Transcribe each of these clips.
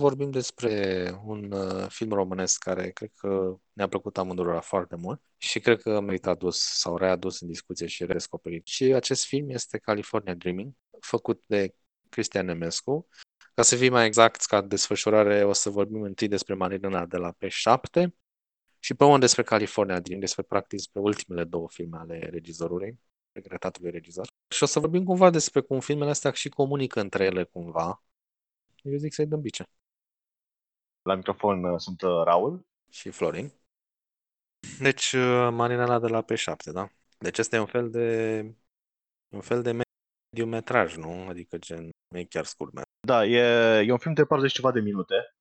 vorbim despre un uh, film românesc care cred că ne-a plăcut amândurora foarte mult și cred că merită adus sau readus în discuție și redescoperit. Și acest film este California Dreaming, făcut de Cristian Nemescu. Ca să fim mai exact, ca desfășurare, o să vorbim întâi despre Marina de la P7 și pe un despre California Dream, despre practic despre ultimele două filme ale regizorului, regretatului regizor. Și o să vorbim cumva despre cum filmele astea și comunică între ele cumva. Eu zic să-i dăm bice. La microfon uh, sunt uh, Raul. Și Florin. Deci, uh, Marinela de la P7, da? Deci este un fel de un fel de mediu metraj, nu? Adică gen, nu e chiar scurt. Da, e, e un film de 40 ceva de minute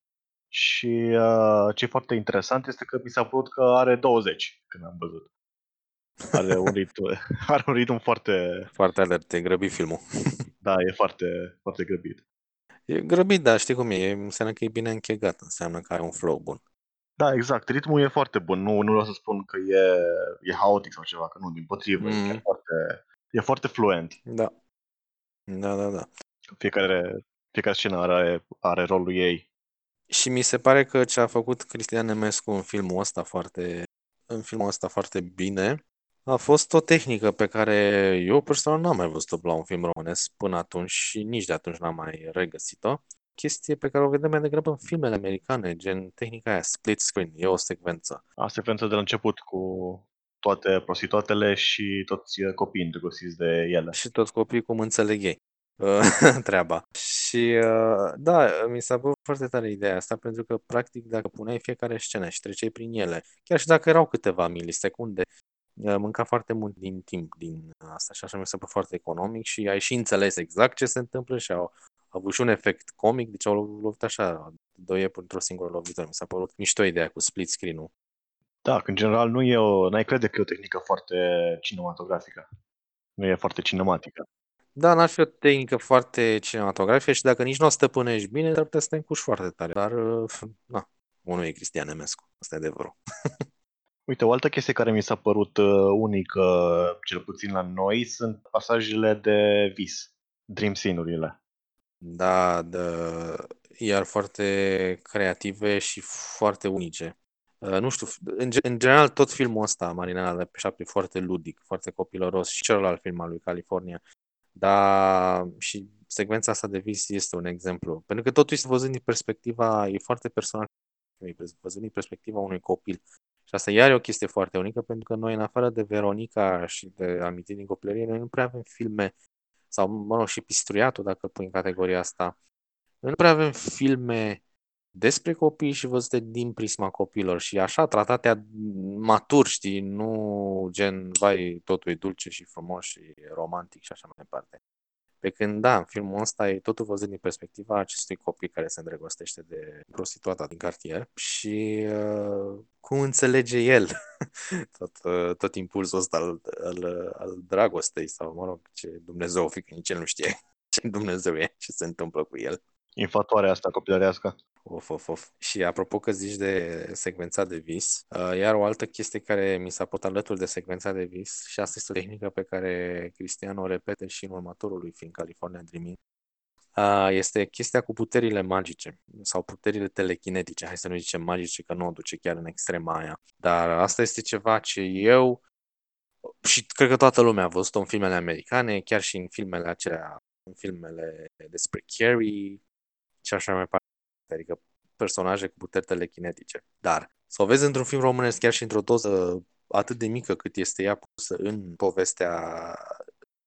și uh, ce e foarte interesant este că mi s-a părut că are 20 când am văzut. Are un ritm, are un ritm foarte... Foarte alert, e grăbit filmul. Da, e foarte, foarte grăbit. E grăbit, da, știi cum e, înseamnă că e bine închegat, înseamnă că are un flow bun. Da, exact, ritmul e foarte bun, nu, nu vreau să spun că e, e haotic sau ceva, că nu, din potrivă, mm. e, chiar foarte, e foarte fluent. Da. Da, da, da. Fiecare, fiecare scenă are, are rolul ei. Și mi se pare că ce a făcut Cristian Nemescu în filmul ăsta foarte, în filmul ăsta foarte bine a fost o tehnică pe care eu personal n-am mai văzut-o la un film românesc până atunci și nici de atunci n-am mai regăsit-o. Chestie pe care o vedem mai degrabă în filmele americane, gen tehnica aia, split screen, e o secvență. A secvență de la început cu toate prostituatele și toți copiii îndrăgostiți de ele. Și toți copiii cum înțeleg ei treaba. Și uh, da, mi s-a părut foarte tare ideea asta, pentru că practic dacă puneai fiecare scenă și treceai prin ele, chiar și dacă erau câteva milisecunde, mânca foarte mult din timp din asta și așa mi se pare foarte economic și ai și înțeles exact ce se întâmplă și au avut și un efect comic, deci au lovit așa, doi iepuri într-o singură lovitură. Mi s-a părut mișto ideea cu split screen-ul. Da, că în general nu e o, n-ai crede că e o tehnică foarte cinematografică. Nu e foarte cinematică. Da, n-ar fi o tehnică foarte cinematografică și dacă nici nu o stăpânești bine, dar putea să te încuși foarte tare. Dar, na, unul e Cristian Emescu, asta e adevărul. Uite, o altă chestie care mi s-a părut uh, unică, cel puțin la noi, sunt pasajele de vis, dream scene-urile. Da, de, iar foarte creative și foarte unice. Uh, nu știu, în, în general tot filmul ăsta, Marina de pe șapte, e foarte ludic, foarte copiloros și celălalt film al lui California. Dar și secvența asta de vis este un exemplu. Pentru că totul este văzut din perspectiva, e foarte personal, e văzut din perspectiva unui copil. Și asta iar e o chestie foarte unică, pentru că noi, în afară de Veronica și de Amintiri din copilărie, noi nu prea avem filme, sau, mă rog, și Pistruiatul, dacă pui în categoria asta, noi nu prea avem filme despre copii și văzute din prisma copilor și așa tratate matur, știi, nu gen, vai, totul e dulce și frumos și romantic și așa mai departe. Pe când, da, în filmul ăsta e totul văzut din perspectiva acestui copil care se îndrăgostește de prostituata din cartier și uh, cum înțelege el tot, uh, tot impulsul ăsta al, al, al dragostei sau, mă rog, ce Dumnezeu fi, că nici el nu știe ce Dumnezeu e, ce se întâmplă cu el. Infatoarea asta copilărească. Of, of, of. Și apropo că zici de secvența de vis, uh, iar o altă chestie care mi s-a putut alături de secvența de vis, și asta este o tehnică pe care Cristian o repete și în următorul lui film California Dreaming, uh, este chestia cu puterile magice sau puterile telekinetice. Hai să nu zicem magice, că nu o duce chiar în extrema aia. Dar asta este ceva ce eu și cred că toată lumea a văzut în filmele americane, chiar și în filmele acelea, în filmele despre Carrie și așa mai departe adică personaje cu puteri telekinetice. Dar să o vezi într-un film românesc chiar și într-o doză atât de mică cât este ea pusă în povestea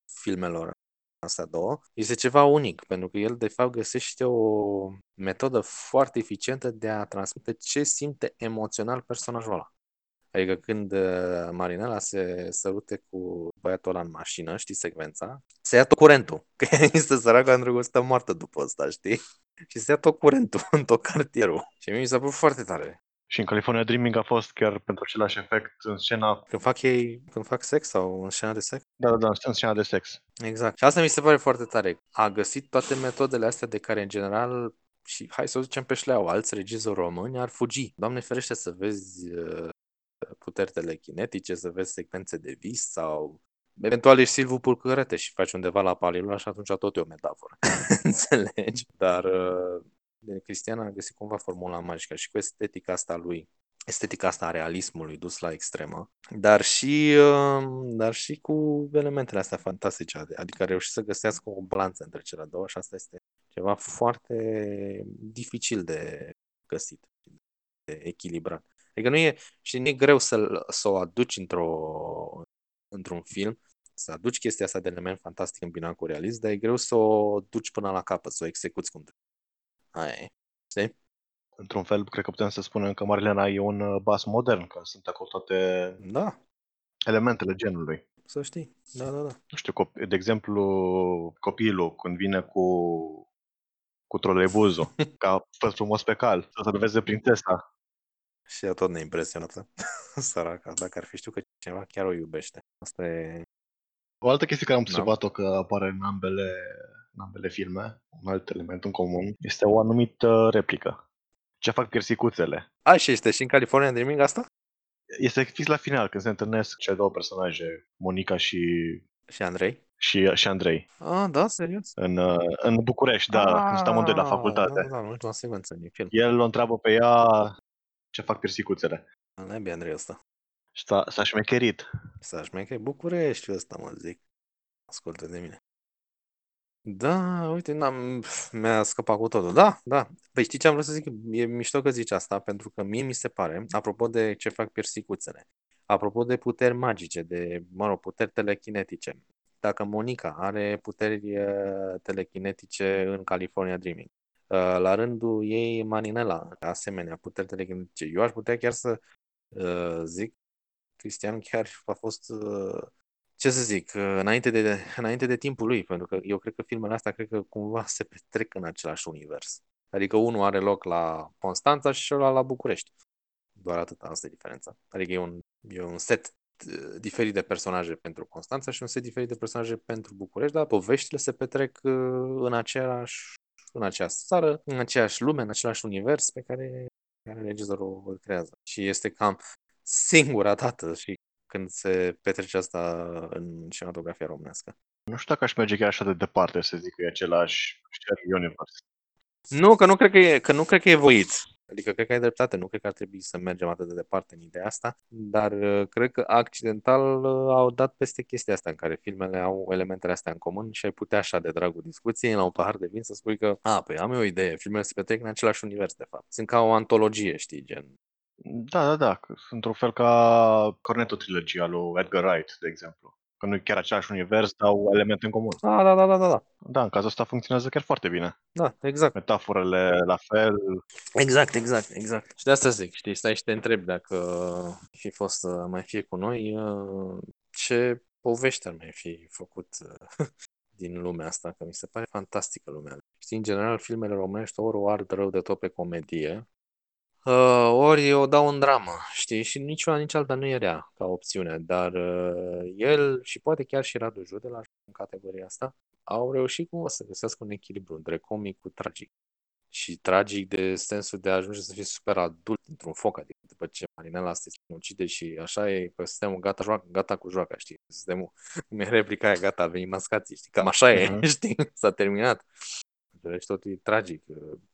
filmelor astea două, este ceva unic, pentru că el de fapt găsește o metodă foarte eficientă de a transmite ce simte emoțional personajul ăla. Adică când uh, Marinela se sărute cu băiatul ăla în mașină, știi secvența, se ia tot curentul, că este săraca îndrăgostită moartă după asta, știi? Și se ia tot curentul în tot cartierul. Și mie mi s-a părut foarte tare. Și în California Dreaming a fost chiar pentru același efect în scena... Când fac ei, când fac sex sau în scena de sex? Da, da, da, în scena de sex. Exact. Și asta mi se pare foarte tare. A găsit toate metodele astea de care în general și hai să o zicem pe șleau, alți regizori români ar fugi. Doamne ferește să vezi uh, puteri telekinetice, să vezi secvențe de vis sau Eventual ești Silvu Pulcărete și faci undeva la Palilula și atunci tot e o metaforă. Înțelegi? Dar uh, de Cristian a găsit cumva formula magică și cu estetica asta lui, estetica asta a realismului dus la extremă, dar și, um, dar și cu elementele astea fantastice, adică a reușit să găsească o balanță între cele două și asta este ceva foarte dificil de găsit, de echilibrat. Adică nu e, și nu e greu să, să o aduci într-o, într-un film, să aduci chestia asta de element fantastic îmbinat cu realism, dar e greu să o duci până la capăt, să o execuți cum trebuie. Aia e. Știi? Într-un fel, cred că putem să spunem că Marilena e un uh, bas modern, că sunt acolo toate Da, elementele genului. să știi. Da, da, da. Nu știu, cop- de exemplu, copilul când vine cu cu troleibuzul, ca fă frumos pe cal, să salveze prințesa. Și ea tot neimpresionată. Săraca, dacă ar fi știut că cineva chiar o iubește. Asta e... O altă chestie care am Da. observat-o că apare în ambele, în ambele filme, un alt element în comun, este o anumită replică. Ce fac piersicuțele? A, și este și în California Dreaming asta? Este fix la final, când se întâlnesc cele două personaje, Monica și, Și Andrei? și, și Andrei, Ah, da, serios? în, uh, în București, da, când sunt amândoi la Ah, facultate. Da, da, da, ultima secvență din film. El o întreabă pe ea ce fac piersicuțele. Nebi Andrei ăsta. Și s-a, s-a șmecherit. Să șmeche București ăsta, mă zic. Ascultă de mine. Da, uite, n-am, mi-a scăpat cu totul. Da, da. Păi știi ce am vrut să zic? E mișto că zici asta, pentru că mie mi se pare, apropo de ce fac persicuțele, apropo de puteri magice, de, mă rog, puteri telekinetice. Dacă Monica are puteri uh, telekinetice în California Dreaming, uh, la rândul ei Maninela, asemenea, puteri telekinetice. Eu aș putea chiar să uh, zic, Cristian chiar a fost uh, ce să zic, uh, înainte de, înainte de timpul lui, pentru că eu cred că filmele astea cred că cumva se petrec în același univers. Adică unul are loc la Constanța și celălalt la București. Doar atât, asta e diferența. Adică e un, e un set uh, diferit de personaje pentru Constanța și un set diferit de personaje pentru București, dar poveștile se petrec uh, în aceeași în aceeași țară, în aceeași lume, în același univers pe care, care regizorul îl creează. Și este cam singura dată și când se petrece asta în cinematografia românească. Nu știu dacă aș merge chiar așa de departe să zic că e același shared universe. Nu, că nu cred că e, că nu cred că e voit. Adică cred că ai dreptate, nu cred că ar trebui să mergem atât de departe în ideea asta, dar uh, cred că accidental uh, au dat peste chestia asta în care filmele au elementele astea în comun și ai putea așa de dragul discuției la un pahar de vin să spui că, a, păi am eu o idee, filmele se petrec în același univers de fapt. Sunt ca o antologie, știi, gen. Da, da, da. că Sunt într-un fel ca Cornetto trilogia lui Edgar Wright, de exemplu. Că nu e chiar același univers, dar au elemente în comun. Da, da, da, da, da, da. Da, în cazul ăsta funcționează chiar foarte bine. Da, exact. Metaforele la fel. Exact, exact, exact. Și de asta zic, știi, stai și te întrebi dacă fi fost să mai fie cu noi, uh, ce povești ar mai fi făcut uh, din lumea asta, că mi se pare fantastică lumea. Știi, în general, filmele românești ori o ard rău de tot pe comedie, uh, ori o dau în dramă, știi, și nici una, nici alta nu e rea ca opțiune, dar uh, el și poate chiar și Radu Judela în categoria asta au reușit cumva să găsească un echilibru între comic cu tragic. Și tragic de sensul de a ajunge să fie super adult într-un foc, adică după ce Marinela asta se ucide și așa e pe sistemul gata, joacă, gata cu joaca, știi, sistemul, cum e replica aia, gata, a venit mascații, știi, cam așa e, Mhm. știi, s-a terminat. Deci totul e tragic,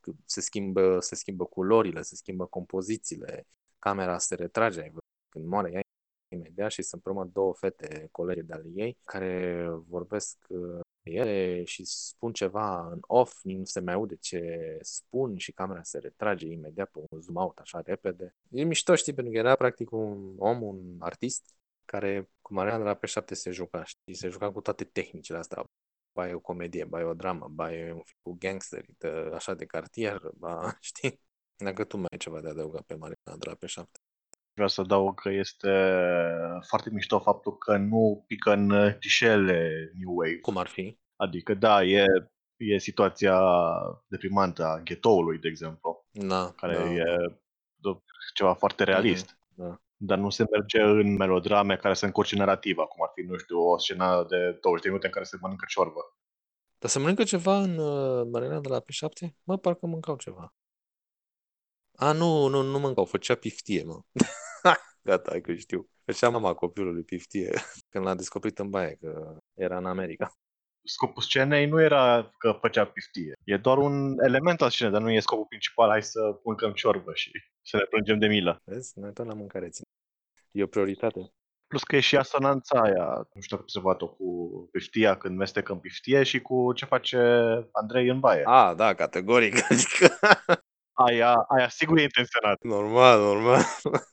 că se schimbă, se schimbă culorile, se schimbă compozițiile, camera se retrage, ai văzut, când moare ea imediat și se împrămă două fete, colegi de ale ei, care vorbesc uh, ele și spun ceva în off, nu se mai aude ce spun și camera se retrage imediat pe un zoom out așa repede. E mișto, știi, pentru că era practic un om, un artist care cu Mariana de la pe 7 se juca, știi, se juca cu toate tehnicile astea. Ba e o comedie, ba e o dramă, ba e un film cu gangsteri, de, așa de cartier, ba, știi? Dacă tu mai ai ceva de adăugat pe Mariana de la pe 7. Vreau să adaug că este foarte mișto faptul că nu pică în clișeele New Wave. Cum ar fi? Adică, da, e, e situația deprimantă a ghetoului, de exemplu, Da, care da, e da. do- ceva foarte realist. Da. Dar nu se merge în melodrame care să încurce narrativa, cum ar fi, nu știu, o scenă de 20 de minute în care se mănâncă ciorbă. Dar să mănâncă ceva în uh, Mariana de la pe 7? Mă, parcă mâncau ceva. A, nu, nu, nu mâncau, făcea piftie, mă. Gata, hai că știu. Făcea mama copilului piftie când l-a descoperit în baie, că era în America. Scopul scenei nu era că făcea piftie. E doar un element al scenei, dar nu e scopul principal. Hai să mâncăm ciorbă și să ne plângem de milă. Vezi? Noi tot la mâncare țin. E o prioritate. Plus că e și asonanța aia, nu știu dacă se o cu piftia când mestecăm piftie și cu ce face Andrei în baie. A, da, categoric. Adică... Aia, aia sigur e intenționat. Normal, normal.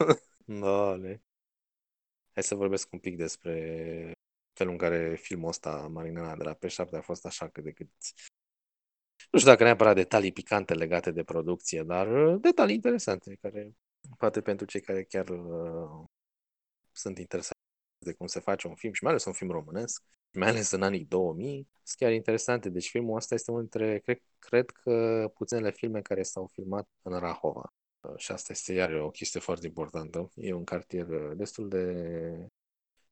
Doamne. Hai să vorbesc un pic despre felul în care filmul ăsta, Marinela de la P7, a fost așa cât de cât... Nu știu dacă neapărat detalii picante legate de producție, dar uh, detalii interesante, care poate pentru cei care chiar uh, sunt interesați de cum se face un film și mai ales un film românesc, mai ales în anii 2000, sunt chiar interesante. Deci filmul ăsta este unul dintre, cred, cred că, puținele filme care s-au filmat în Rahova. Uh, și asta este iar o chestie foarte importantă. E un cartier uh, destul de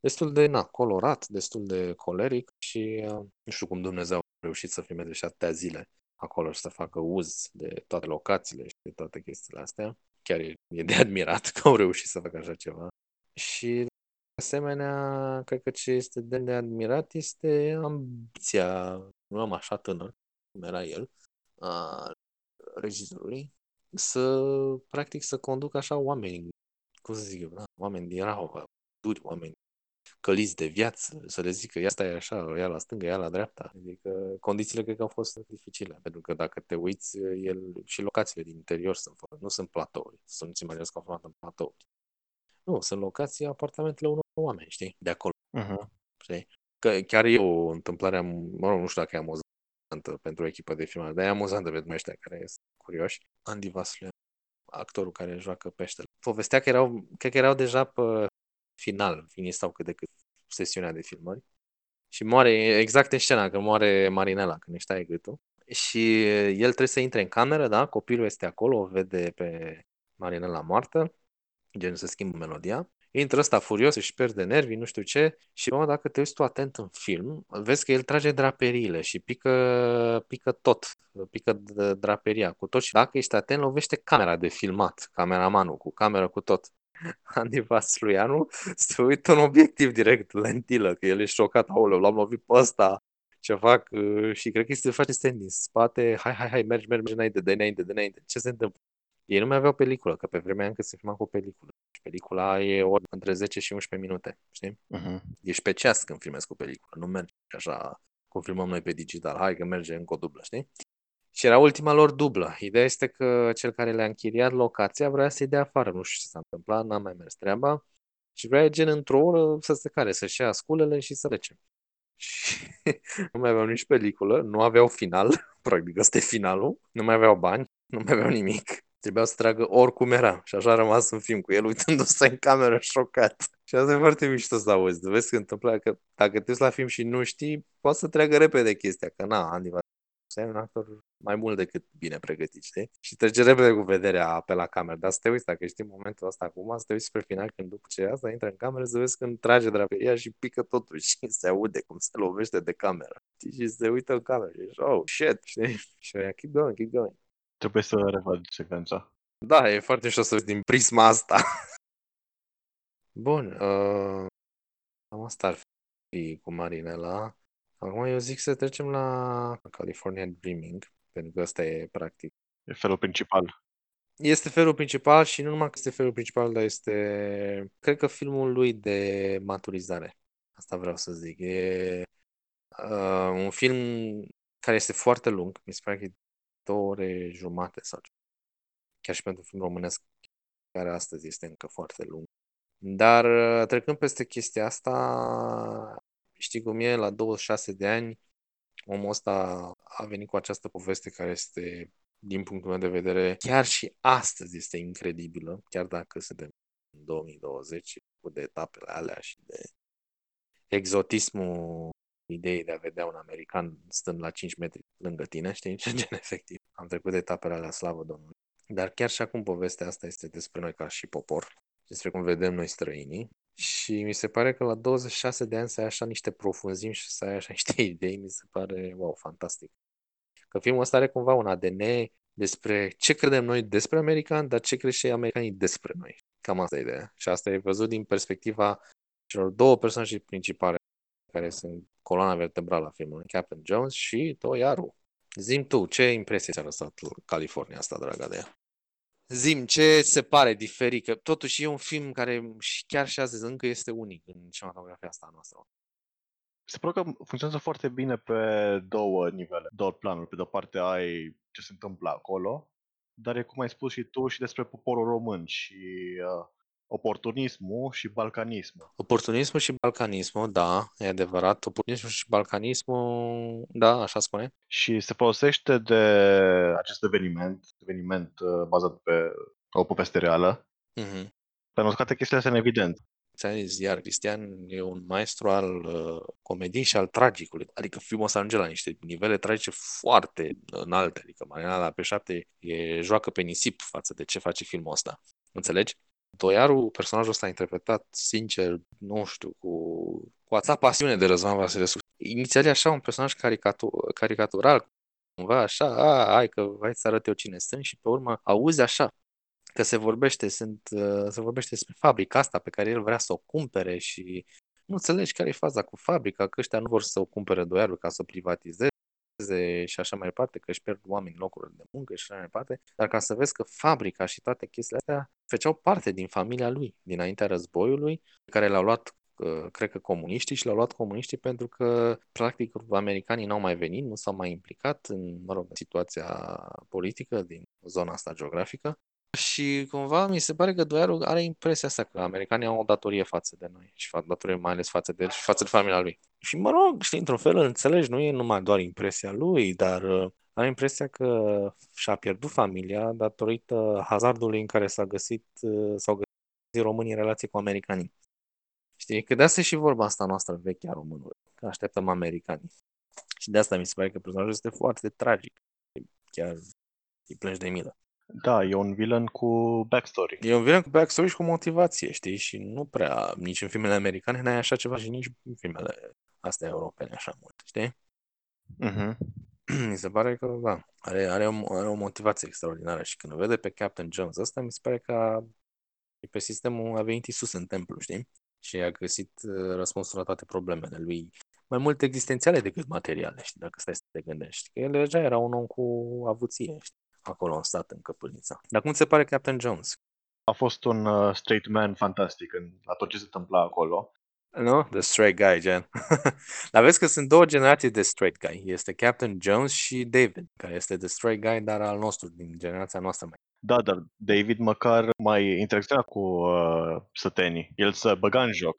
destul de na, colorat, destul de coleric și uh, nu știu cum Dumnezeu a reușit să filmeze și atâtea zile acolo și să facă uz de toate locațiile și de toate chestiile astea. Chiar e, e de admirat că au reușit să facă așa ceva. Și de asemenea, cred că ce este de, de admirat este ambiția, nu am așa tânăr, cum era el, a regizorului, să, practic, să conducă așa oameni, cum să zic eu, da, oameni din Rahova, duri, oameni căliți de viață, să le zică, ia stai așa, ia la stânga, ia la dreapta. Adică condițiile cred că au fost dificile, pentru că dacă te uiți, el și locațiile din interior sunt, nu sunt platouri, să nu-ți imaginezi că au format în platouri. Nu, sunt locații, apartamentele unor oameni, știi, de acolo. Uh-huh. Știi? Că chiar e o întâmplare, mă rog, nu știu dacă e amuzantă pentru o echipă de filmare, dar e amuzantă pentru ăștia care sunt curioși. Andy Vasile, actorul care joacă peștele. Povestea că erau, cred că erau deja pe final, finistau cât de cât sesiunea de filmări. Și moare exact în scena, când moare Marinela, când își taie gâtul. Și el trebuie să intre în cameră, da? Copilul este acolo, o vede pe Marinela moartă, gen să schimbă melodia. Intră ăsta furios, își pierde nervii, nu știu ce, și mă, dacă te uiți tu atent în film, vezi că el trage draperiile și pică, pică tot, pică draperia cu tot și dacă ești atent, lovește camera de filmat, cameramanul cu cameră cu tot. Andy Vasluianu se uită în obiectiv direct, lentilă, că el e șocat, aoleu, l-am lovit pe ăsta, ce fac uh, și cred că se face stand din spate, hai, hai, hai, mergi, mergi, mergi înainte, de înainte, de înainte. Ce se întâmplă? Ei nu mai aveau peliculă, că pe vremea încă se filma cu o peliculă. Și pelicula e ori între 10 și 11 minute, știi? Uh-huh. Ești pe ceas când filmezi cu peliculă, nu mergi așa cum filmăm noi pe digital. Hai că merge încă o dublă, știi? Și era ultima lor dublă. Ideea este că cel care le-a închiriat locația vrea să-i dea afară. Nu știu ce s-a întâmplat, n-a mai mers treaba. Și vrea gen într-o oră să se care, să-și ia sculele și să lece. Și nu mai aveau nici peliculă, nu aveau final, practic ăsta e finalul, nu mai aveau bani, nu mai aveau nimic. Trebuia să tragă oricum era. Și așa a rămas în film cu el uitându-se în cameră șocat. Și asta e foarte mișto să auzi. Vezi că întâmplă că dacă te la film și nu știi, poți să treacă repede chestia. Că na, Andy e un actor mai mult decât bine pregătit, știi? Și trece repede cu vederea pe la cameră. Dar să te uiți, dacă știi momentul ăsta acum, să te uiți spre final când după ce asta intră în cameră, să vezi când trage draperia și pică totul și se aude cum se lovește de cameră. Și se uită în cameră și oh, shit, știi? Și aia, keep going, keep going. Trebuie să revăd secvența. Da, e foarte mișto să din prisma asta. Bun, uh, cam asta ar fi cu Marinela. Acum eu zic să trecem la California Dreaming, pentru că ăsta e practic. E felul principal. Este felul principal și nu numai că este felul principal, dar este, cred că filmul lui de maturizare. Asta vreau să zic. E uh, un film care este foarte lung, mi se pare că e două ore jumate sau chiar și pentru un film românesc care astăzi este încă foarte lung. Dar uh, trecând peste chestia asta, știi cum e, la 26 de ani, omul ăsta a venit cu această poveste care este, din punctul meu de vedere, chiar și astăzi este incredibilă, chiar dacă suntem în 2020 cu de etapele alea și de exotismul ideii de a vedea un american stând la 5 metri lângă tine, știi, ce gen efectiv. Am trecut de etapele alea, slavă Domnului. Dar chiar și acum povestea asta este despre noi ca și popor, despre cum vedem noi străinii. Și mi se pare că la 26 de ani să ai așa niște profunzimi și să ai așa niște idei, mi se pare, wow, fantastic. Că filmul ăsta are cumva un ADN despre ce credem noi despre americani, dar ce cred și americanii despre noi. Cam asta e ideea. Și asta e văzut din perspectiva celor două personaje principale care sunt coloana vertebrală a filmului, Captain Jones și Toiaru. Zim tu, ce impresie ți-a lăsat California asta, dragă de ea? Zim, ce se pare diferit? Că totuși e un film care și chiar și azi încă este unic în cinematografia asta noastră. Se pare că funcționează foarte bine pe două nivele, două planuri. Pe de-o parte ai ce se întâmplă acolo, dar e cum ai spus și tu și despre poporul român și uh, oportunismul și balcanismul. Oportunismul și balcanismul, da, e adevărat. Oportunismul și balcanismul, da, așa spune. Și se folosește de acest eveniment, eveniment uh, bazat pe o poveste reală, Mm-hmm. pentru că toate chestiile astea în evident. Ți-am zis, iar Cristian e un maestru al uh, comediei și al tragicului. Adică filmul ăsta ajunge la niște nivele tragice foarte înalte. Adică Marina la pe șapte e joacă pe nisip față de ce face filmul ăsta. Înțelegi? Doiaru, personajul ăsta interpretat, sincer, nu știu, cu, cu atâta pasiune de Răzvan Vasilescu. Inițial e așa un personaj caricatu- caricatural, cumva așa, a, hai că hai să arăt eu cine sunt și pe urmă auzi așa, că se vorbește, sunt, uh, se vorbește despre fabrica asta pe care el vrea să o cumpere și nu înțelegi care e faza cu fabrica, că ăștia nu vor să o cumpere doiarul ca să o privatizeze și așa mai departe, că își pierd oameni locurile de muncă și așa mai departe, dar ca să vezi că fabrica și toate chestiile astea făceau parte din familia lui, dinaintea războiului, care l-au luat uh, cred că comuniștii și l-au luat comuniștii pentru că practic americanii n-au mai venit, nu s-au mai implicat în, mă rog, situația politică din zona asta geografică și cumva mi se pare că Doiaru are impresia asta că americanii au o datorie față de noi și fac datorie mai ales față de el și față de familia lui. Și mă rog, știi, într-un fel înțelegi, nu e numai doar impresia lui, dar uh, are impresia că și-a pierdut familia datorită hazardului în care s-a găsit, uh, s-au găsit românii în relație cu americanii. Știi, că de asta e și vorba asta noastră veche a românului, că așteptăm americanii. Și de asta mi se pare că personajul este foarte tragic. Chiar îi plângi de milă. Da, e un villain cu backstory. E un villain cu backstory și cu motivație, știi? Și nu prea, nici în filmele americane n-ai așa ceva și nici în filmele astea europene așa mult, știi? Mhm. mi se pare că, da, are, are, o, are o motivație extraordinară și când o vede pe Captain Jones ăsta, mi se pare că a, pe sistemul a venit Isus în templu, știi? Și a găsit uh, răspunsul la toate problemele lui, mai mult existențiale decât materiale, știi, dacă stai să te gândești. Că el deja era un om cu avuție, știi? Acolo în stat, în căpâlnița. Dar cum ți se pare Captain Jones? A fost un uh, straight man fantastic în, la tot ce se întâmpla acolo. Nu? The straight guy, gen. dar vezi că sunt două generații de straight guy. Este Captain Jones și David, care este the straight guy, dar al nostru, din generația noastră mai. Da, dar David măcar mai interacționa cu uh, sătenii. El să băga în joc.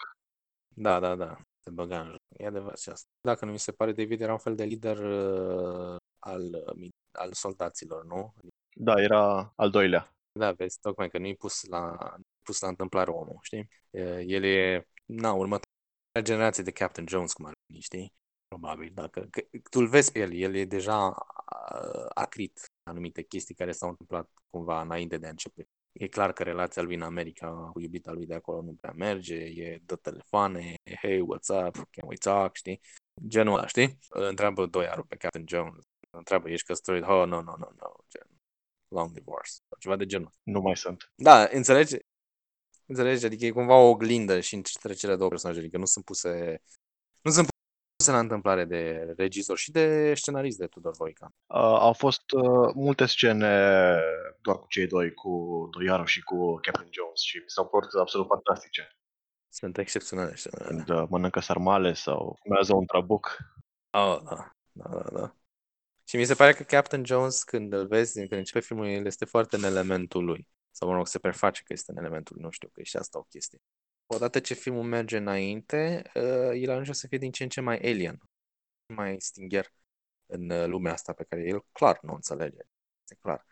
Da, da, da. Se băga în joc. E adevărat și asta. Dacă nu mi se pare, David era un fel de lider uh, al, uh, al soldaților, nu? Da, era al doilea. Da, vezi, tocmai că nu-i pus la, pus la întâmplare omul, știi? El e, na, următoarea generație de Captain Jones, cum ar fi, știi? Probabil, dacă că, tu îl vezi pe el, el e deja uh, acrit anumite chestii care s-au întâmplat cumva înainte de a începe. E clar că relația lui în America cu iubita lui de acolo nu prea merge, e dă telefoane, hey, what's up, can we talk, știi? Genul ăla, știi? Îl întreabă doi aru pe Captain Jones, îl întreabă, ești căsătorit? Oh, no, no, no, no, gen, long divorce, sau ceva de genul. Nu mai sunt. Da, înțelegi? Înțelegi? Adică e cumva o oglindă și între cele două personaje, adică nu sunt puse nu sunt puse la întâmplare de regizor și de scenarist de Tudor Voica. Uh, au fost uh, multe scene doar cu cei doi, cu Doiaru și cu Captain Jones și mi s-au părut absolut fantastice. Sunt excepționale scenele. Când uh, mănâncă sarmale sau fumează un trabuc. Oh, da. Da, da, da. Și mi se pare că Captain Jones, când îl vezi, când începe filmul, el este foarte în elementul lui. Sau, mă rog, se preface că este în elementul lui, nu știu, că e și asta o chestie. Odată ce filmul merge înainte, uh, el ajunge să fie din ce în ce mai alien, mai stingher în uh, lumea asta pe care el clar nu o înțelege. Este clar.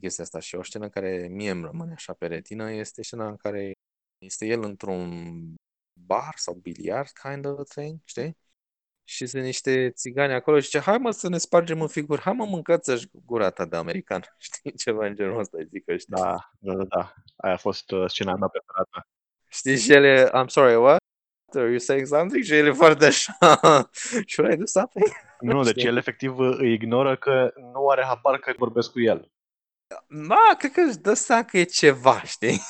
Chestia asta și o scenă care mie îmi rămâne așa pe retină este scena în care este el într-un bar sau biliard kind of a thing, știi? Și sunt niște țigani acolo și zice, hai mă să ne spargem în figuri, hai mă mâncați gura ta de american. Știi, ceva în genul ăsta, zic că știi. Da, da, da, da. Aia a fost uh, scena mea preferată. Știi, și el e, I'm sorry, what? Are you saying something? Și el e foarte așa, should I do something? Nu, deci el efectiv îi ignoră că nu are habar că vorbesc cu el. Da, cred că își dă seama că e ceva, știi?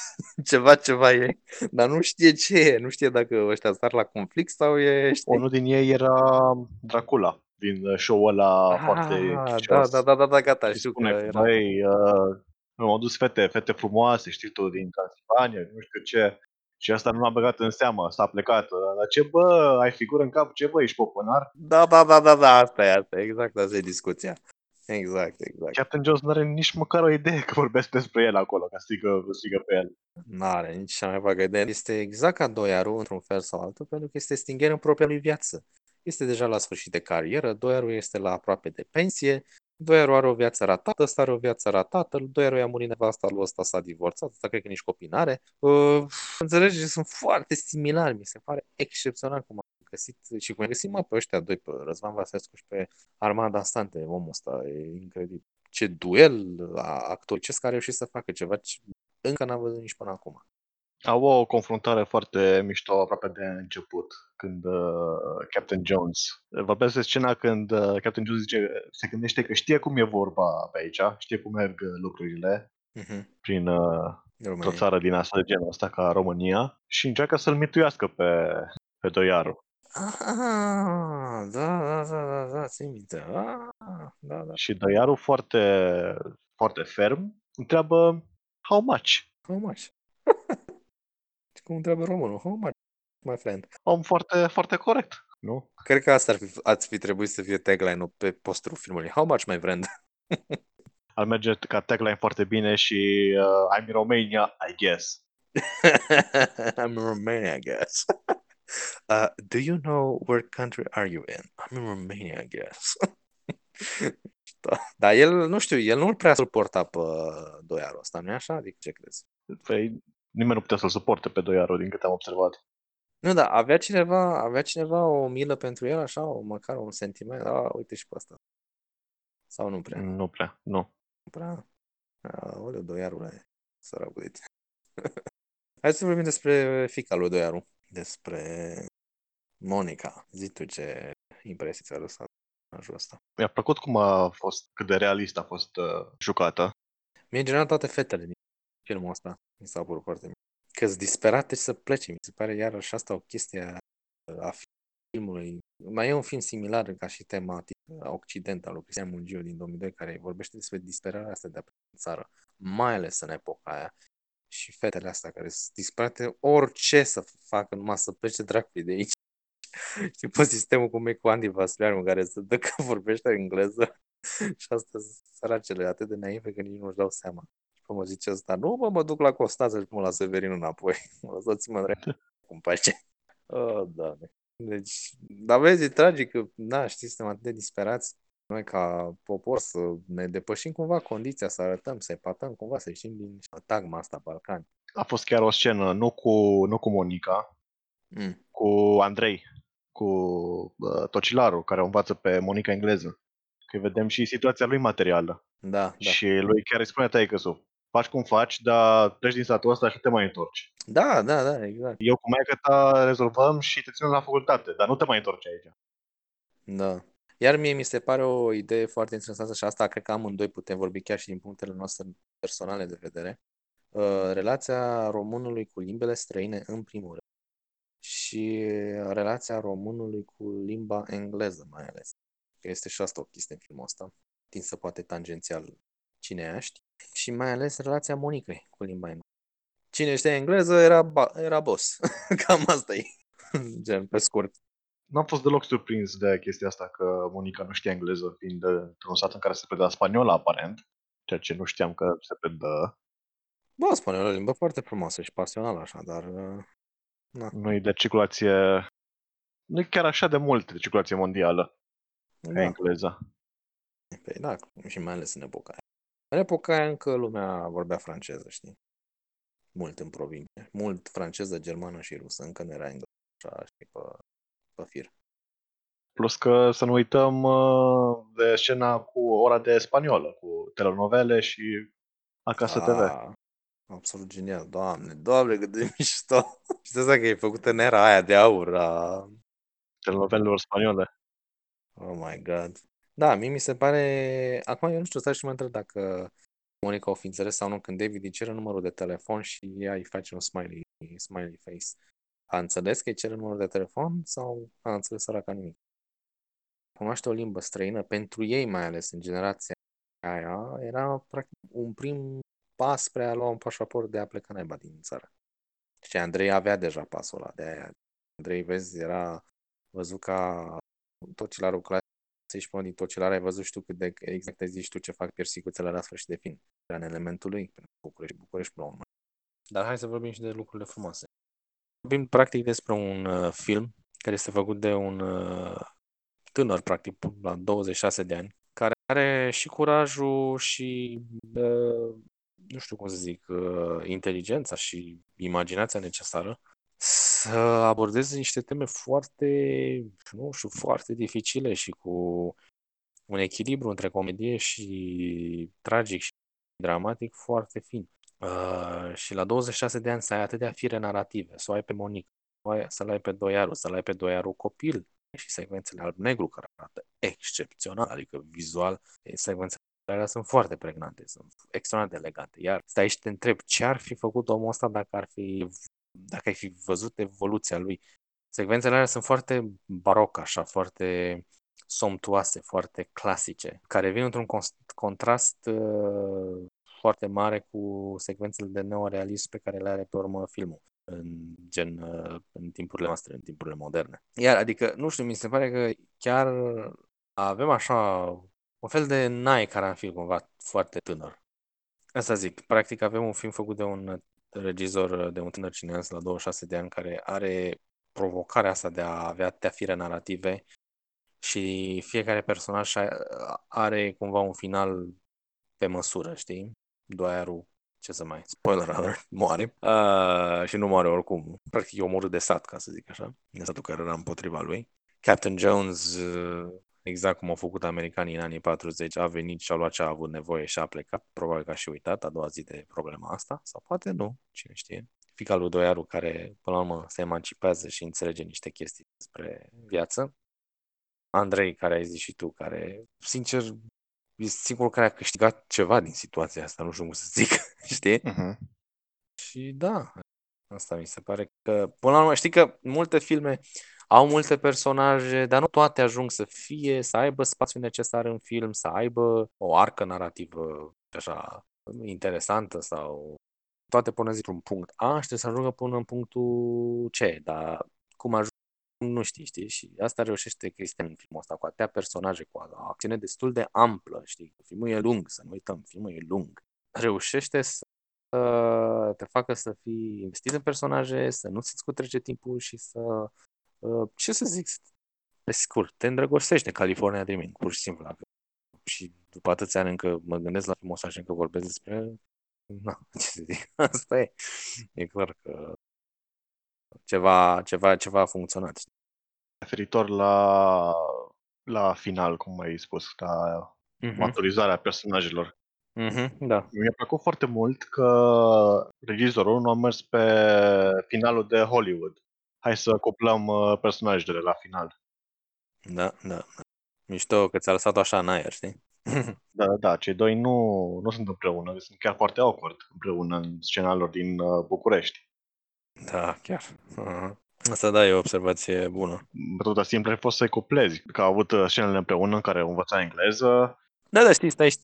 ceva, ceva e, dar nu știe ce e, nu știe dacă ăștia sar la conflict sau e, știi? Unul din ei era Dracula, din show-ul ăla Ah, foarte da, chicios. da, da, da, da, gata, Și știu că spune, era. băi, uh, m-au dus fete, fete frumoase, știi tu, din Transilvania, nu știu ce. Și asta nu l-a băgat în seamă, s-a plecat. Dar ce bă, ai figură în cap, ce bă, ești popânar? Da, da, da, da, da, asta e, asta e, exact, asta e discuția. Exact, exact. Captain Jones nu are nici măcar o idee că vorbesc despre el acolo, că strigă, strigă pe el. N-are nici cea mai vagă idee. Este exact ca Doiaru, într-un fel sau altul, pentru că este stingher în propria lui viață. Este deja la sfârșit de carieră, Doiaru este la aproape de pensie, Doiaru are o viață ratată, ăsta are o viață ratată, Doiaru i-a murit nevasta lui ăsta s-a divorțat, ăsta cred că nici copii n-are. Uh, înțelegi, sunt foarte similari, mi se pare excepțional cum a găsit și cum a găsit mă pe ăștia doi, pe Răzvan Vasescu și pe Armanda Astante, omul ăsta, e incredibil. Ce duel actoricesc a reușit să facă ceva ce încă n-am văzut nici până acum. Au o confruntare foarte mișto aproape de început, când uh, Captain Jones vorbesc de scena când uh, Captain Jones zice, se gândește că știe cum e vorba pe aici, știe cum merg lucrurile Mhm. prin uh, o România. țară din asta de genul ăsta ca România și încearcă să-l mituiască pe, pe Doiaru. Ah, da, da, da, da, da, țin minte. Ah, da, da. Și Doiaru foarte, foarte ferm întreabă how much? How much? Cum întreabă românul? How much, my friend? Om foarte, foarte corect, nu? Cred că asta ar fi, ați fi trebuit să fie tagline-ul pe postul filmului. How much, my friend? Ar merge ca tagline foarte bine și uh, I'm in Romania, I guess. I'm in Romania, I guess. Uh, do you know where country are you in? I'm in Romania, I guess. da. Dar el, nu știu, el nu-l prea suporta pe Doiaru ăsta, nu-i așa? Adică ce crezi? Păi, nimeni nu putea să-l suporte pe Doiaru, din câte am observat. Nu, da, avea cineva, avea cineva o milă pentru el, așa, o, măcar un sentiment, da, uite și pe asta. Sau nu prea? Nu prea, nu. Nu prea? Aoleu, Doiarule, săracul de tine. Hai să vorbim despre fica lui Doiaru, despre Monica. Zi tu ce impresii ți-a lăsat în jurul ăsta. Mi-a plăcut cum a fost, cât de realist a fost uh, jucată. Mi-a generat toate fetele din filmul ăsta. Mi s-a părut foarte mult. că sunt disperate și să plece. Mi se pare iarăși asta o chestie a filmului. Mai e un film similar ca și tematic, Occident, al lui Cristian Mungiu din 2002, care vorbește despre disperarea asta de a pleca în țară, mai ales în epoca aia. Și fetele astea care sunt disperate orice să facă, numai să plece dracului de aici. Știi, pe sistemul cum e cu Andy Vasilianu, care se dă că vorbește engleză și asta săracele atât de naive că nici nu-și dau seama. Și pe mă zice asta, nu mă, mă duc la Constanța și mă la Severin înapoi. Lăsați-mă drept cum pace. Oh, doamne. Deci, dar vezi, e tragic că, da, știți, suntem atât de disperați noi ca popor să ne depășim cumva condiția, să arătăm, să epatăm cumva, să ieșim din tagma asta Balcani. A fost chiar o scenă, nu cu, nu cu Monica, Mm. cu Andrei, cu uh, Tocilaru, care o învață pe Monica engleză. Că vedem și situația lui materială. Da, da. Și lui chiar îi spune taică faci cum faci, dar treci din satul ăsta și nu te mai întorci. Da, da, da, exact. Eu cu maică ta rezolvăm și te ținem la facultate, dar nu te mai întorci aici. Da. Iar mie mi se pare o idee foarte interesantă și asta cred că amândoi putem vorbi chiar și din punctele noastre personale de vedere. Uh, relația românului cu limbele străine în primul rând și relația românului cu limba engleză mai ales. Că este și asta o chestie în filmul ăsta, tinsă poate tangențial cine ești. Și mai ales relația Monicăi cu limba engleză. Cine știa engleză era, ba- era boss. Cam asta e. Gen, pe scurt. N-am fost deloc surprins de chestia asta că Monica nu știa engleză, fiind într-un sat în care se preda spaniolă aparent, ceea ce nu știam că se predă. Bă, spune o limbă foarte frumoasă și pasională așa, dar... uh, Na. Nu e de circulație, nu e chiar așa de mult de circulație mondială ca Da, engleza. păi da, și mai ales în epoca aia. În epoca aia încă lumea vorbea franceză, știi? Mult în provincie. Mult franceză, germană și rusă. Încă nu era engleză așa, știi, pe, pe fir. Plus că să nu uităm uh, de scena cu ora de spaniolă, cu telenovele și Acasă TV. Ah, absolut genial. Doamne, doamne, cât de mișto. Și să că e făcută în era aia de aur a... Telenovelelor spaniole. Oh my god. Da, mie mi se pare... Acum eu nu știu, stai și mă întreb dacă comunică o înțeles sau nu când David îi cere numărul de telefon și ea îi face un smiley, smiley face. A înțeles că îi cere numărul de telefon sau a înțeles ca nimic? Cunoaște o limbă străină, pentru ei mai ales în generația aia, era practic un prim pas spre a lua un pașaport de a pleca naiba din țară. Și Andrei avea deja pasul ăla, de aia Andrei, vezi, era văzut ca tocilarul clasic și până din tocilar ai văzut și tu cât de exact ai zis tu ce fac persicuțele la sfârșit de film. Era în elementul lui, București, București până la urmă. Dar hai să vorbim și de lucrurile frumoase. Vorbim practic despre un uh, film care este făcut de un uh, tânăr, practic, la 26 de ani, care are și curajul și, uh, nu știu cum să zic, uh, inteligența și imaginația necesară să abordeze niște teme foarte, nu știu, foarte dificile și cu un echilibru între comedie și tragic și dramatic foarte fin. Uh, și la 26 de ani să ai atâtea fire narrative, să o ai pe Monic, să-l ai pe Doiaru, să-l ai pe Doiaru copil și secvențele alb-negru care arată excepțional, adică vizual, secvențele alea sunt foarte pregnante, sunt extraordinar de elegante. Iar stai și te întreb ce ar fi făcut omul ăsta dacă ar fi dacă ai fi văzut evoluția lui. Secvențele alea sunt foarte baroc, așa, foarte somptuoase, foarte clasice, care vin într-un contrast uh, foarte mare cu secvențele de neorealism pe care le are pe urmă filmul în gen uh, în timpurile noastre, în timpurile moderne. Iar, adică, nu știu, mi se pare că chiar avem așa un fel de nai care am fi cumva foarte tânăr. Asta zic, practic avem un film făcut de un regizor, de un tânăr cineast la 26 de ani care are provocarea asta de a avea teafire narrative și fiecare personaj are cumva un final pe măsură, știi? Doarul, ce să mai, spoiler alert, moare uh, și nu moare oricum. Practic e omorât de sat, ca să zic așa, de satul care era împotriva lui. Captain Jones uh, exact cum au făcut americanii în anii 40, a venit și a luat ce a avut nevoie și a plecat. Probabil că a și uitat a doua zi de problema asta, sau poate nu, cine știe. Fica lui Doiaru, care până la urmă se emancipează și înțelege niște chestii despre viață. Andrei, care ai zis și tu, care, sincer, e singurul care a câștigat ceva din situația asta, nu știu cum să zic, știi? Uh-huh. Și da, asta mi se pare că, până la urmă, știi că multe filme au multe personaje, dar nu toate ajung să fie, să aibă spațiu necesar în film, să aibă o arcă narrativă așa interesantă sau toate până zic un punct A și trebuie să ajungă până în punctul C, dar cum ajung nu știi, știi? Și asta reușește Cristian în filmul ăsta, cu atâtea personaje, cu o acțiune destul de amplă, știi? Filmul e lung, să nu uităm, filmul e lung. Reușește să te facă să fii investit în personaje, să nu ți-ți cutrece timpul și să Uh, ce să zic, pe scurt, te îndrăgostești de California Dreaming, pur și simplu. Dacă, și după atâția ani încă mă gândesc la filmul ăsta și încă vorbesc despre Na, ce să zic, asta e. E clar că ceva, ceva, ceva a funcționat. Referitor la, la final, cum ai spus, la uh-huh. maturizarea personajelor. Uh-huh, da. Mi-a plăcut foarte mult că regizorul nu a mers pe finalul de Hollywood hai să cuplăm uh, personajele la final. Da, da. Mișto că ți-a lăsat așa în aer, știi? da, da, da, cei doi nu, nu sunt împreună, sunt chiar foarte awkward împreună în scena lor din uh, București. Da, chiar. Uh-huh. Asta da, e o observație bună. Metoda simplă a fost să-i cuplezi, că au avut uh, scenele împreună în care învăța engleză. Da, da, știi, stai și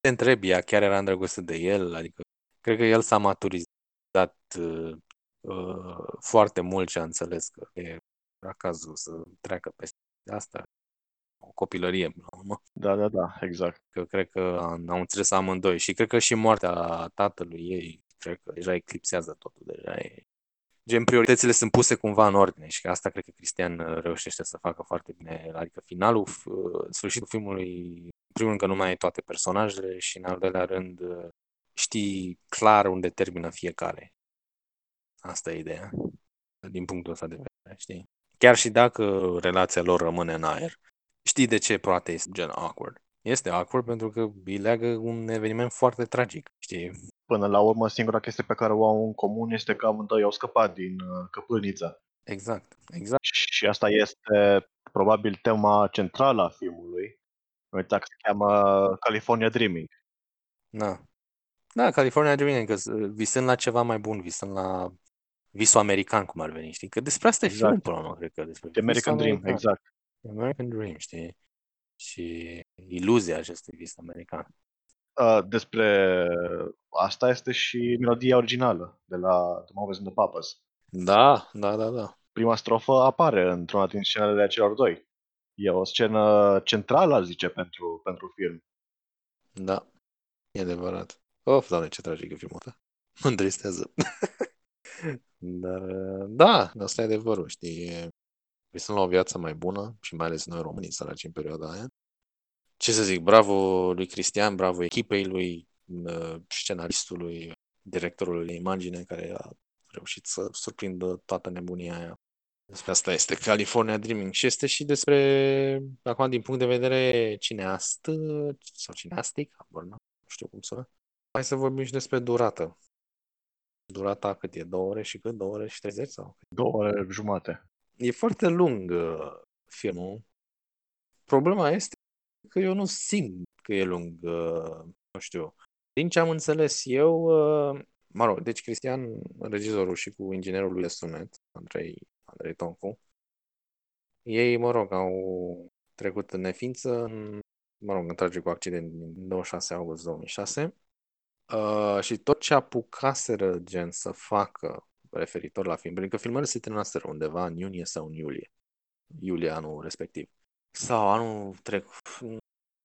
te întrebi, ea chiar era îndrăgostit de el, adică cred că el s-a maturizat uh, uh, foarte mult și a înțeles că e cazul să treacă peste asta o copilărie până la urmă. Da, da, da, exact. Că cred că au înțeles amândoi și cred că și moartea tatălui ei, cred că deja eclipsează totul, deja e Gen, prioritățile sunt puse cumva în ordine și că asta cred că Cristian uh, reușește să facă foarte bine. Adică finalul, uh, sfârșitul filmului, în primul rând că nu mai ai toate personajele și în al doilea rând uh, știi clar unde termină fiecare. Asta e ideea, din punctul ăsta de vedere, știi? Chiar și dacă relația lor rămâne în aer, știi de ce poate este gen awkward. Este awkward pentru că îi leagă un eveniment foarte tragic, știi? Până la urmă, singura chestie pe care o au în comun este că amândoi au scăpat din uh, căpâniță. Exact, exact. Și asta este probabil tema centrală a filmului. Uita că se cheamă California Dreaming. Da. Da, California Dreaming, că visând la ceva mai bun, visând la visul american, cum ar veni, știi? Că despre asta Exact. e filmul, până la urmă, cred că. Despre The American visul Dream, american. exact. American Dream, știi? Și iluzia acestui vis american. Uh, despre asta este și melodia originală de la The Movies and the Papas. Da, da, da, da. Prima strofă apare într-una din scenele celor doi. E o scenă centrală, aș zice, pentru, pentru film. Da, e adevărat. Of, doamne, ce tragic e filmul ăsta. Mă întristează. Dar, da, asta e adevărul, știi? Visăm la o viață mai bună și mai ales noi românii săraci în perioada aia. Ce să zic, bravo lui Cristian, bravo echipei lui, uh, scenaristului, directorului de imagine care a reușit să surprindă toată nebunia aia. Despre asta este California Dreaming și este și despre, acum din punct de vedere cineast sau cineastic, habar n-am, nu știu cum sună. Hai să vorbim și despre durată. Durata cât e? Două ore și cât? Două ore și 30 sau? Două ore jumate. E foarte lung uh, filmul. Problema este că eu nu simt că e lung, uh, nu știu. Din ce am înțeles eu, uh, mă rog, deci Cristian, regizorul și cu inginerul lui de sunet, Andrei, Andrei Toncu, ei, mă rog, au trecut în neființă, în, mă rog, în tragic cu accident din 26 august 2006 uh, și tot ce apucaseră gen să facă referitor la film, pentru că filmările se terminaseră undeva în iunie sau în iulie, iulie anul respectiv. Sau anul trec,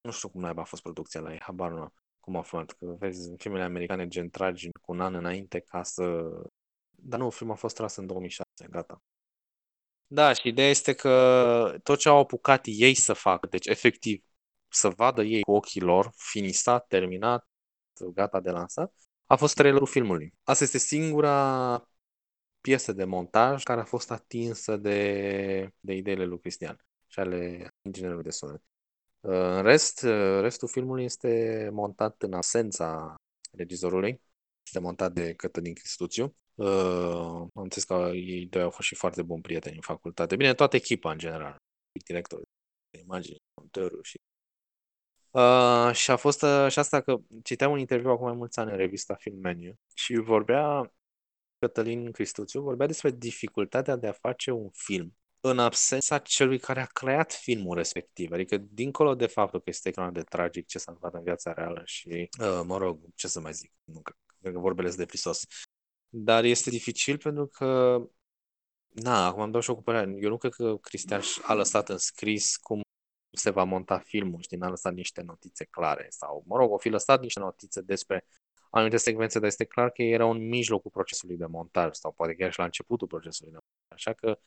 nu știu cum naiba a fost producția la ei, habar nu am cum a filmat, că vezi filmele americane gen tragi cu un an înainte ca să... Dar nu, filmul a fost tras în 2006, gata. Da, și ideea este că tot ce au apucat ei să facă, deci efectiv să vadă ei cu ochii lor, finisat, terminat, gata de lansat, a fost trailerul filmului. Asta este singura piesă de montaj care a fost atinsă de, de ideile lui Cristian și ale inginerului de sunet. În rest, restul filmului este montat în absența regizorului. Este montat de Cătălin Cristuțiu. Uh, am înțeles că ei doi au fost și foarte buni prieteni în facultate. Bine, toată echipa în general. Directorul de imagine, montorul și... Uh, și a fost uh, și asta că citeam un interviu acum mai mulți ani în revista Film Menu și vorbea Cătălin Cristuțiu, vorbea despre dificultatea de a face un film în absența celui care a creat filmul respectiv. Adică, dincolo de faptul că este extraordinar de tragic ce s-a întâmplat în viața reală și, uh, mă rog, ce să mai zic, nu cred că vorbele sunt de prisos. Dar este dificil pentru că, na, acum am dat și o cu părerea. Eu nu cred că Cristian a lăsat în scris cum se va monta filmul, știi, n-a lăsat niște notițe clare sau, mă rog, o fi lăsat niște notițe despre anumite secvențe, dar este clar că era în mijlocul procesului de montaj sau poate chiar și la începutul procesului de montaj. Așa că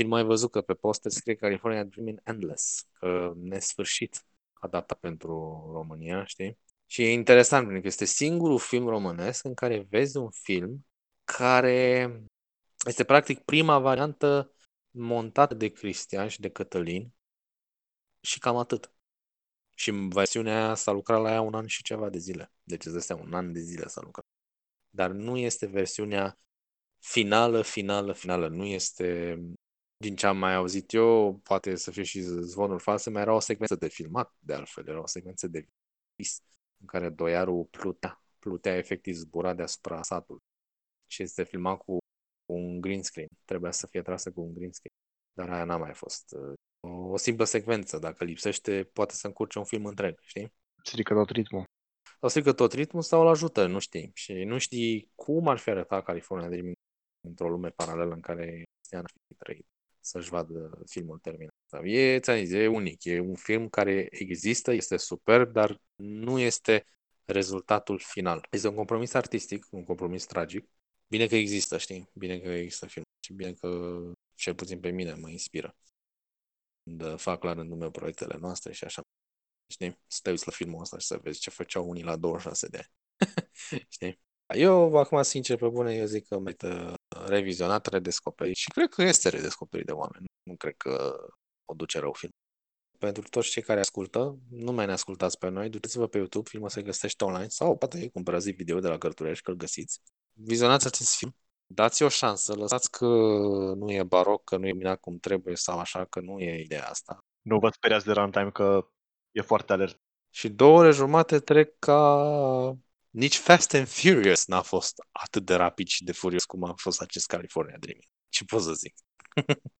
film mai văzut că pe poster scrie California Dreaming Endless, că nesfârșit adaptat pentru România, știi? Și e interesant, pentru că este singurul film românesc în care vezi un film care este practic prima variantă montată de Cristian și de Cătălin și cam atât. Și versiunea aia s-a lucrat la ea un an și ceva de zile. Deci îți dă un an de zile s-a lucrat. Dar nu este versiunea finală, finală, finală. Nu este din ce am mai auzit eu, poate să fie și zvonuri false, mai era o secvență de filmat, de altfel, era o secvență de vis în care doiarul plutea, plutea efectiv zbura deasupra satului și este filmat cu un green screen. Trebuia să fie trasă cu un green screen, dar aia n-a mai fost. O simplă secvență, dacă lipsește, poate să încurce un film întreg, știi? Strică tot ritmul. Sau strică tot ritmul sau îl ajută, nu știi. Și nu știi cum ar fi arătat California Dreaming într-o lume paralelă în care Cristian ar fi trăit să-și vadă filmul terminat. E, zis, e unic, e un film care există, este superb, dar nu este rezultatul final. Este un compromis artistic, un compromis tragic. Bine că există, știi? Bine că există film și bine că cel puțin pe mine mă inspiră. Când fac la rândul meu proiectele noastre și așa. Știi? Să te uiți la filmul ăsta și să vezi ce făceau unii la 26 de ani. știi? Eu, acum, sincer, pe bune, eu zic că merită revizionat, redescoperit și cred că este redescoperit de oameni. Nu cred că o duce rău film. Pentru toți cei care ascultă, nu mai ne ascultați pe noi, duceți-vă pe YouTube, filmul se găsește online sau poate cumpărați video de la Cărturești, că îl găsiți. Vizionați acest film, dați o șansă, lăsați că nu e baroc, că nu e minat cum trebuie sau așa, că nu e ideea asta. Nu vă speriați de runtime că e foarte alert. Și două ore jumate trec ca Nici Fast and Furious n-a fost atât de rapid și de furios cum a fost acest California Dreaming. Ce pot să zic?